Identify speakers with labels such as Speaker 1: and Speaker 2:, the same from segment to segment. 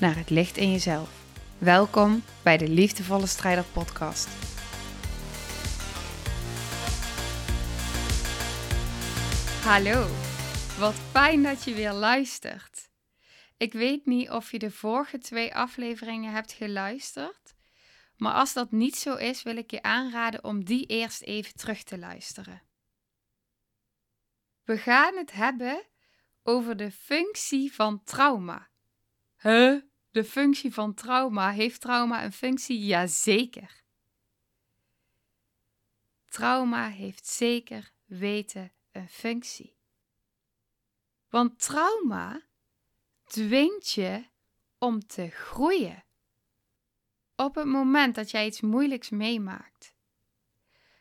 Speaker 1: naar het licht in jezelf. Welkom bij de Liefdevolle Strijder Podcast. Hallo, wat fijn dat je weer luistert. Ik weet niet of je de vorige twee afleveringen hebt geluisterd, maar als dat niet zo is, wil ik je aanraden om die eerst even terug te luisteren. We gaan het hebben over de functie van trauma. Huh? De functie van trauma. Heeft trauma een functie? Jazeker. Trauma heeft zeker weten een functie. Want trauma dwingt je om te groeien. Op het moment dat jij iets moeilijks meemaakt,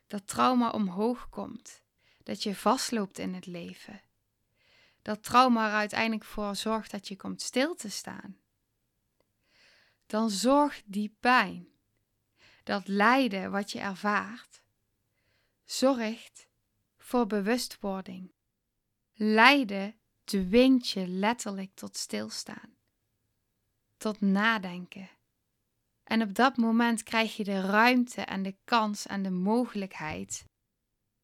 Speaker 1: dat trauma omhoog komt, dat je vastloopt in het leven, dat trauma er uiteindelijk voor zorgt dat je komt stil te staan, dan zorgt die pijn, dat lijden wat je ervaart, zorgt voor bewustwording. Lijden dwingt je letterlijk tot stilstaan, tot nadenken. En op dat moment krijg je de ruimte en de kans en de mogelijkheid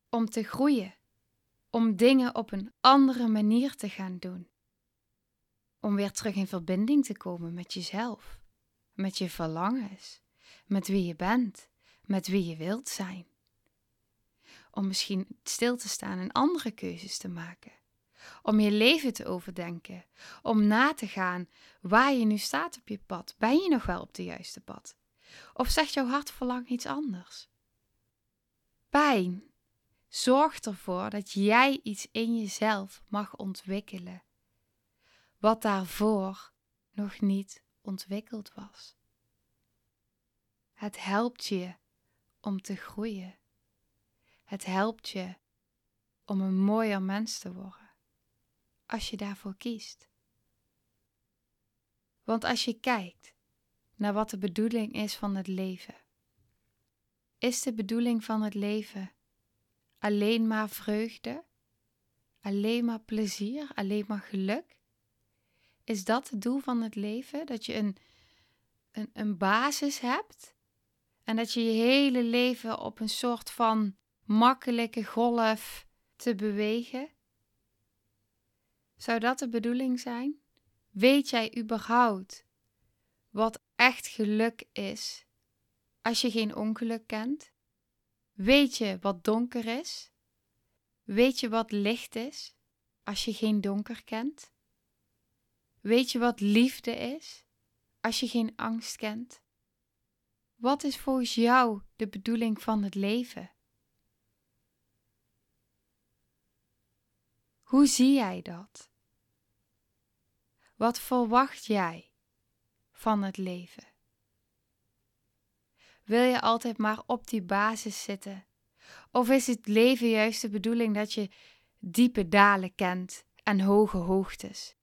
Speaker 1: om te groeien om dingen op een andere manier te gaan doen. Om weer terug in verbinding te komen met jezelf, met je verlangens, met wie je bent, met wie je wilt zijn. Om misschien stil te staan en andere keuzes te maken. Om je leven te overdenken. Om na te gaan waar je nu staat op je pad. Ben je nog wel op de juiste pad? Of zegt jouw hartverlang iets anders? Pijn Zorg ervoor dat jij iets in jezelf mag ontwikkelen, wat daarvoor nog niet ontwikkeld was. Het helpt je om te groeien. Het helpt je om een mooier mens te worden, als je daarvoor kiest. Want als je kijkt naar wat de bedoeling is van het leven, is de bedoeling van het leven alleen maar vreugde, alleen maar plezier, alleen maar geluk? Is dat het doel van het leven? Dat je een, een, een basis hebt en dat je je hele leven op een soort van makkelijke golf te bewegen? Zou dat de bedoeling zijn? Weet jij überhaupt wat echt geluk is als je geen ongeluk kent? Weet je wat donker is? Weet je wat licht is als je geen donker kent? Weet je wat liefde is als je geen angst kent? Wat is volgens jou de bedoeling van het leven? Hoe zie jij dat? Wat verwacht jij van het leven? Wil je altijd maar op die basis zitten? Of is het leven juist de bedoeling dat je diepe dalen kent en hoge hoogtes?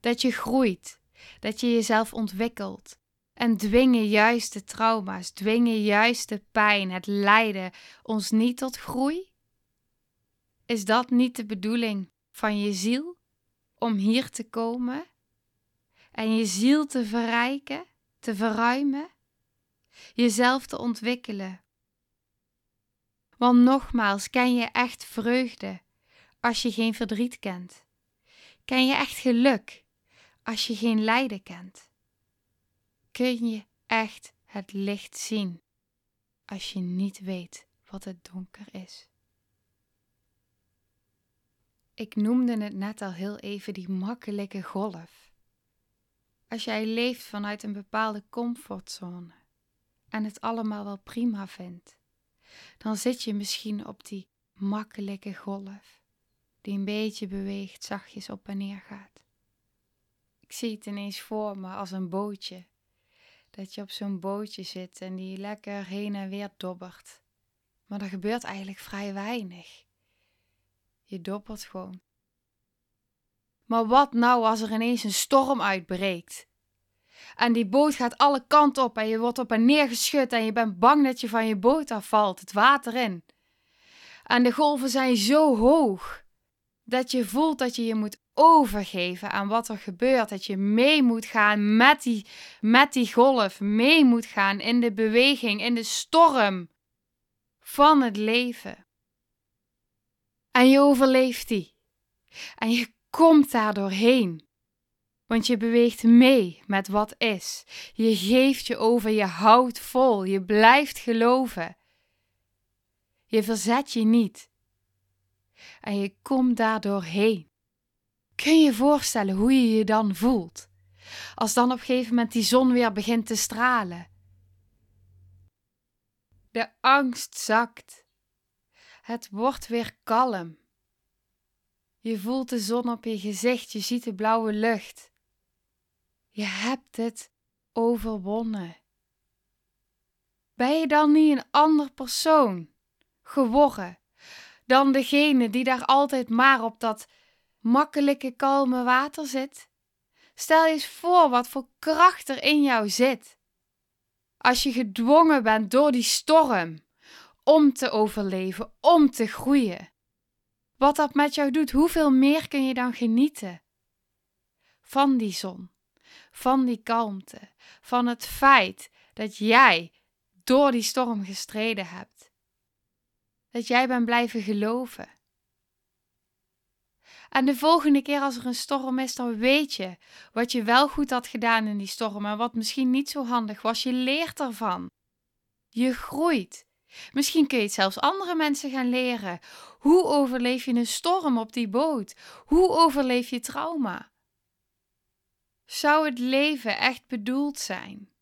Speaker 1: Dat je groeit, dat je jezelf ontwikkelt. En dwingen juist de trauma's, dwingen juist de pijn, het lijden ons niet tot groei? Is dat niet de bedoeling van je ziel? Om hier te komen en je ziel te verrijken? te verruimen, jezelf te ontwikkelen. Want nogmaals, ken je echt vreugde als je geen verdriet kent? Ken je echt geluk als je geen lijden kent? Kun je echt het licht zien als je niet weet wat het donker is? Ik noemde het net al heel even die makkelijke golf. Als jij leeft vanuit een bepaalde comfortzone en het allemaal wel prima vindt, dan zit je misschien op die makkelijke golf die een beetje beweegt, zachtjes op en neer gaat. Ik zie het ineens voor me als een bootje. Dat je op zo'n bootje zit en die lekker heen en weer dobbert. Maar er gebeurt eigenlijk vrij weinig. Je dobbert gewoon. Maar wat nou als er ineens een storm uitbreekt? En die boot gaat alle kanten op en je wordt op en neer geschud en je bent bang dat je van je boot afvalt, het water in. En de golven zijn zo hoog dat je voelt dat je je moet overgeven aan wat er gebeurt. Dat je mee moet gaan met die, met die golf, mee moet gaan in de beweging, in de storm van het leven. En je overleeft die. En je komt daar doorheen. Want je beweegt mee met wat is. Je geeft je over, je houdt vol, je blijft geloven. Je verzet je niet. En je komt daar doorheen. Kun je je voorstellen hoe je je dan voelt? Als dan op een gegeven moment die zon weer begint te stralen. De angst zakt. Het wordt weer kalm. Je voelt de zon op je gezicht, je ziet de blauwe lucht. Je hebt het overwonnen. Ben je dan niet een ander persoon geworden dan degene die daar altijd maar op dat makkelijke, kalme water zit? Stel je eens voor wat voor kracht er in jou zit. Als je gedwongen bent door die storm om te overleven, om te groeien. Wat dat met jou doet, hoeveel meer kun je dan genieten van die zon, van die kalmte, van het feit dat jij door die storm gestreden hebt. Dat jij bent blijven geloven. En de volgende keer als er een storm is, dan weet je wat je wel goed had gedaan in die storm en wat misschien niet zo handig was. Je leert ervan. Je groeit. Misschien kun je het zelfs andere mensen gaan leren. Hoe overleef je een storm op die boot? Hoe overleef je trauma? Zou het leven echt bedoeld zijn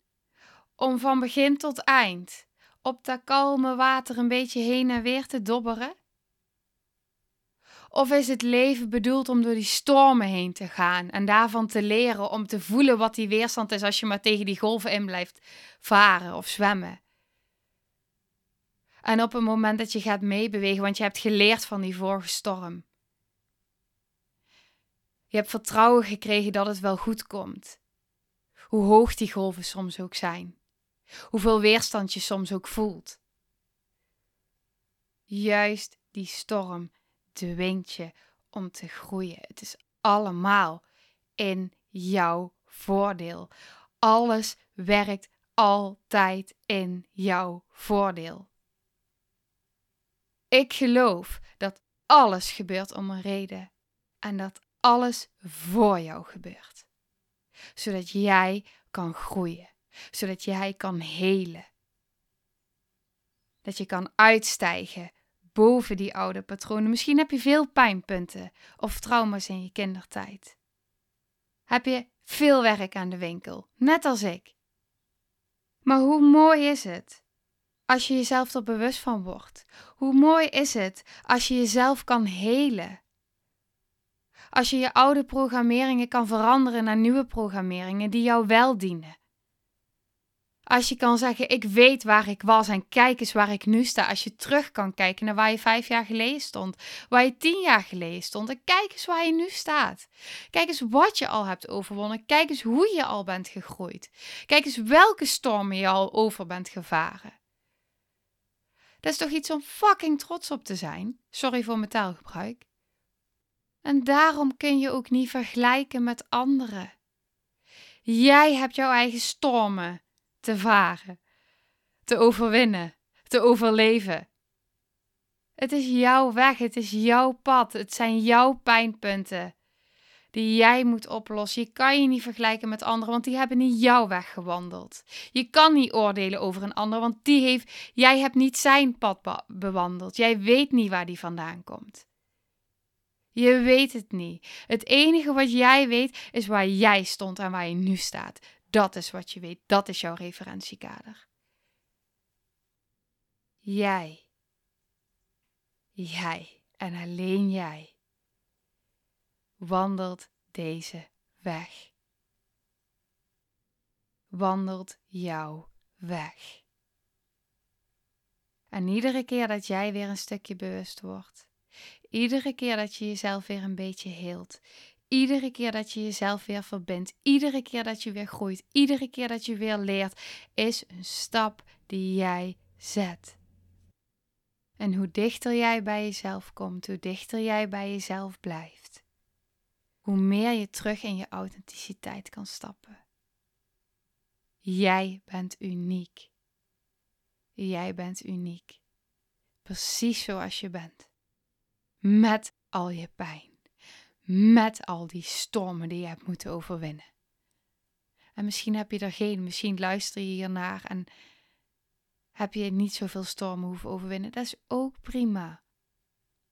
Speaker 1: om van begin tot eind op dat kalme water een beetje heen en weer te dobberen? Of is het leven bedoeld om door die stormen heen te gaan en daarvan te leren om te voelen wat die weerstand is als je maar tegen die golven in blijft varen of zwemmen? En op het moment dat je gaat meebewegen, want je hebt geleerd van die vorige storm. Je hebt vertrouwen gekregen dat het wel goed komt. Hoe hoog die golven soms ook zijn. Hoeveel weerstand je soms ook voelt. Juist die storm dwingt je om te groeien. Het is allemaal in jouw voordeel. Alles werkt altijd in jouw voordeel. Ik geloof dat alles gebeurt om een reden en dat alles voor jou gebeurt. Zodat jij kan groeien, zodat jij kan helen. Dat je kan uitstijgen boven die oude patronen. Misschien heb je veel pijnpunten of trauma's in je kindertijd. Heb je veel werk aan de winkel, net als ik. Maar hoe mooi is het als je jezelf er bewust van wordt? Hoe mooi is het als je jezelf kan helen? Als je je oude programmeringen kan veranderen naar nieuwe programmeringen die jou wel dienen. Als je kan zeggen, ik weet waar ik was en kijk eens waar ik nu sta. Als je terug kan kijken naar waar je vijf jaar geleden stond, waar je tien jaar geleden stond. En kijk eens waar je nu staat. Kijk eens wat je al hebt overwonnen. Kijk eens hoe je al bent gegroeid. Kijk eens welke stormen je al over bent gevaren. Dat is toch iets om fucking trots op te zijn? Sorry voor mijn taalgebruik. En daarom kun je ook niet vergelijken met anderen. Jij hebt jouw eigen stormen te varen, te overwinnen, te overleven. Het is jouw weg, het is jouw pad, het zijn jouw pijnpunten die jij moet oplossen. Je kan je niet vergelijken met anderen, want die hebben niet jouw weg gewandeld. Je kan niet oordelen over een ander, want die heeft, jij hebt niet zijn pad bewandeld. Jij weet niet waar die vandaan komt. Je weet het niet. Het enige wat jij weet is waar jij stond en waar je nu staat. Dat is wat je weet. Dat is jouw referentiekader. Jij. Jij en alleen jij wandelt deze weg. wandelt jouw weg. En iedere keer dat jij weer een stukje bewust wordt, iedere keer dat je jezelf weer een beetje heelt, iedere keer dat je jezelf weer verbindt, iedere keer dat je weer groeit, iedere keer dat je weer leert, is een stap die jij zet. En hoe dichter jij bij jezelf komt, hoe dichter jij bij jezelf blijft, hoe meer je terug in je authenticiteit kan stappen. Jij bent uniek. Jij bent uniek. Precies zoals je bent. Met al je pijn. Met al die stormen die je hebt moeten overwinnen. En misschien heb je er geen, misschien luister je hiernaar en heb je niet zoveel stormen hoeven overwinnen. Dat is ook prima.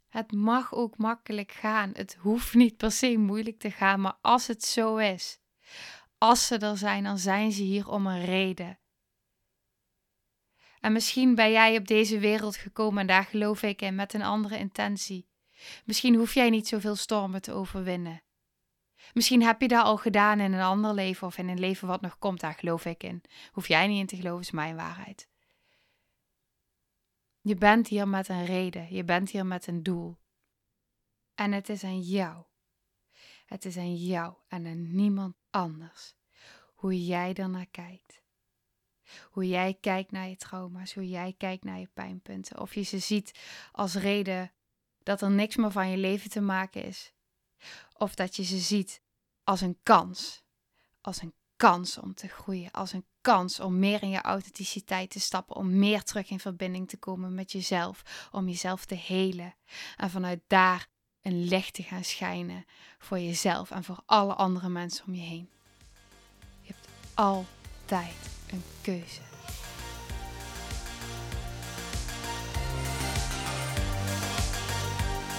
Speaker 1: Het mag ook makkelijk gaan. Het hoeft niet per se moeilijk te gaan, maar als het zo is, als ze er zijn, dan zijn ze hier om een reden. En misschien ben jij op deze wereld gekomen en daar geloof ik in met een andere intentie. Misschien hoef jij niet zoveel stormen te overwinnen. Misschien heb je dat al gedaan in een ander leven of in een leven wat nog komt, daar geloof ik in. Hoef jij niet in te geloven, is mijn waarheid. Je bent hier met een reden, je bent hier met een doel. En het is aan jou. Het is aan jou en aan niemand anders hoe jij ernaar kijkt. Hoe jij kijkt naar je trauma's, hoe jij kijkt naar je pijnpunten. Of je ze ziet als reden dat er niks meer van je leven te maken is. Of dat je ze ziet als een kans. Als een kans om te groeien. Als een kans om meer in je authenticiteit te stappen. Om meer terug in verbinding te komen met jezelf. Om jezelf te helen. En vanuit daar een licht te gaan schijnen voor jezelf en voor alle andere mensen om je heen. Je hebt altijd een keuze.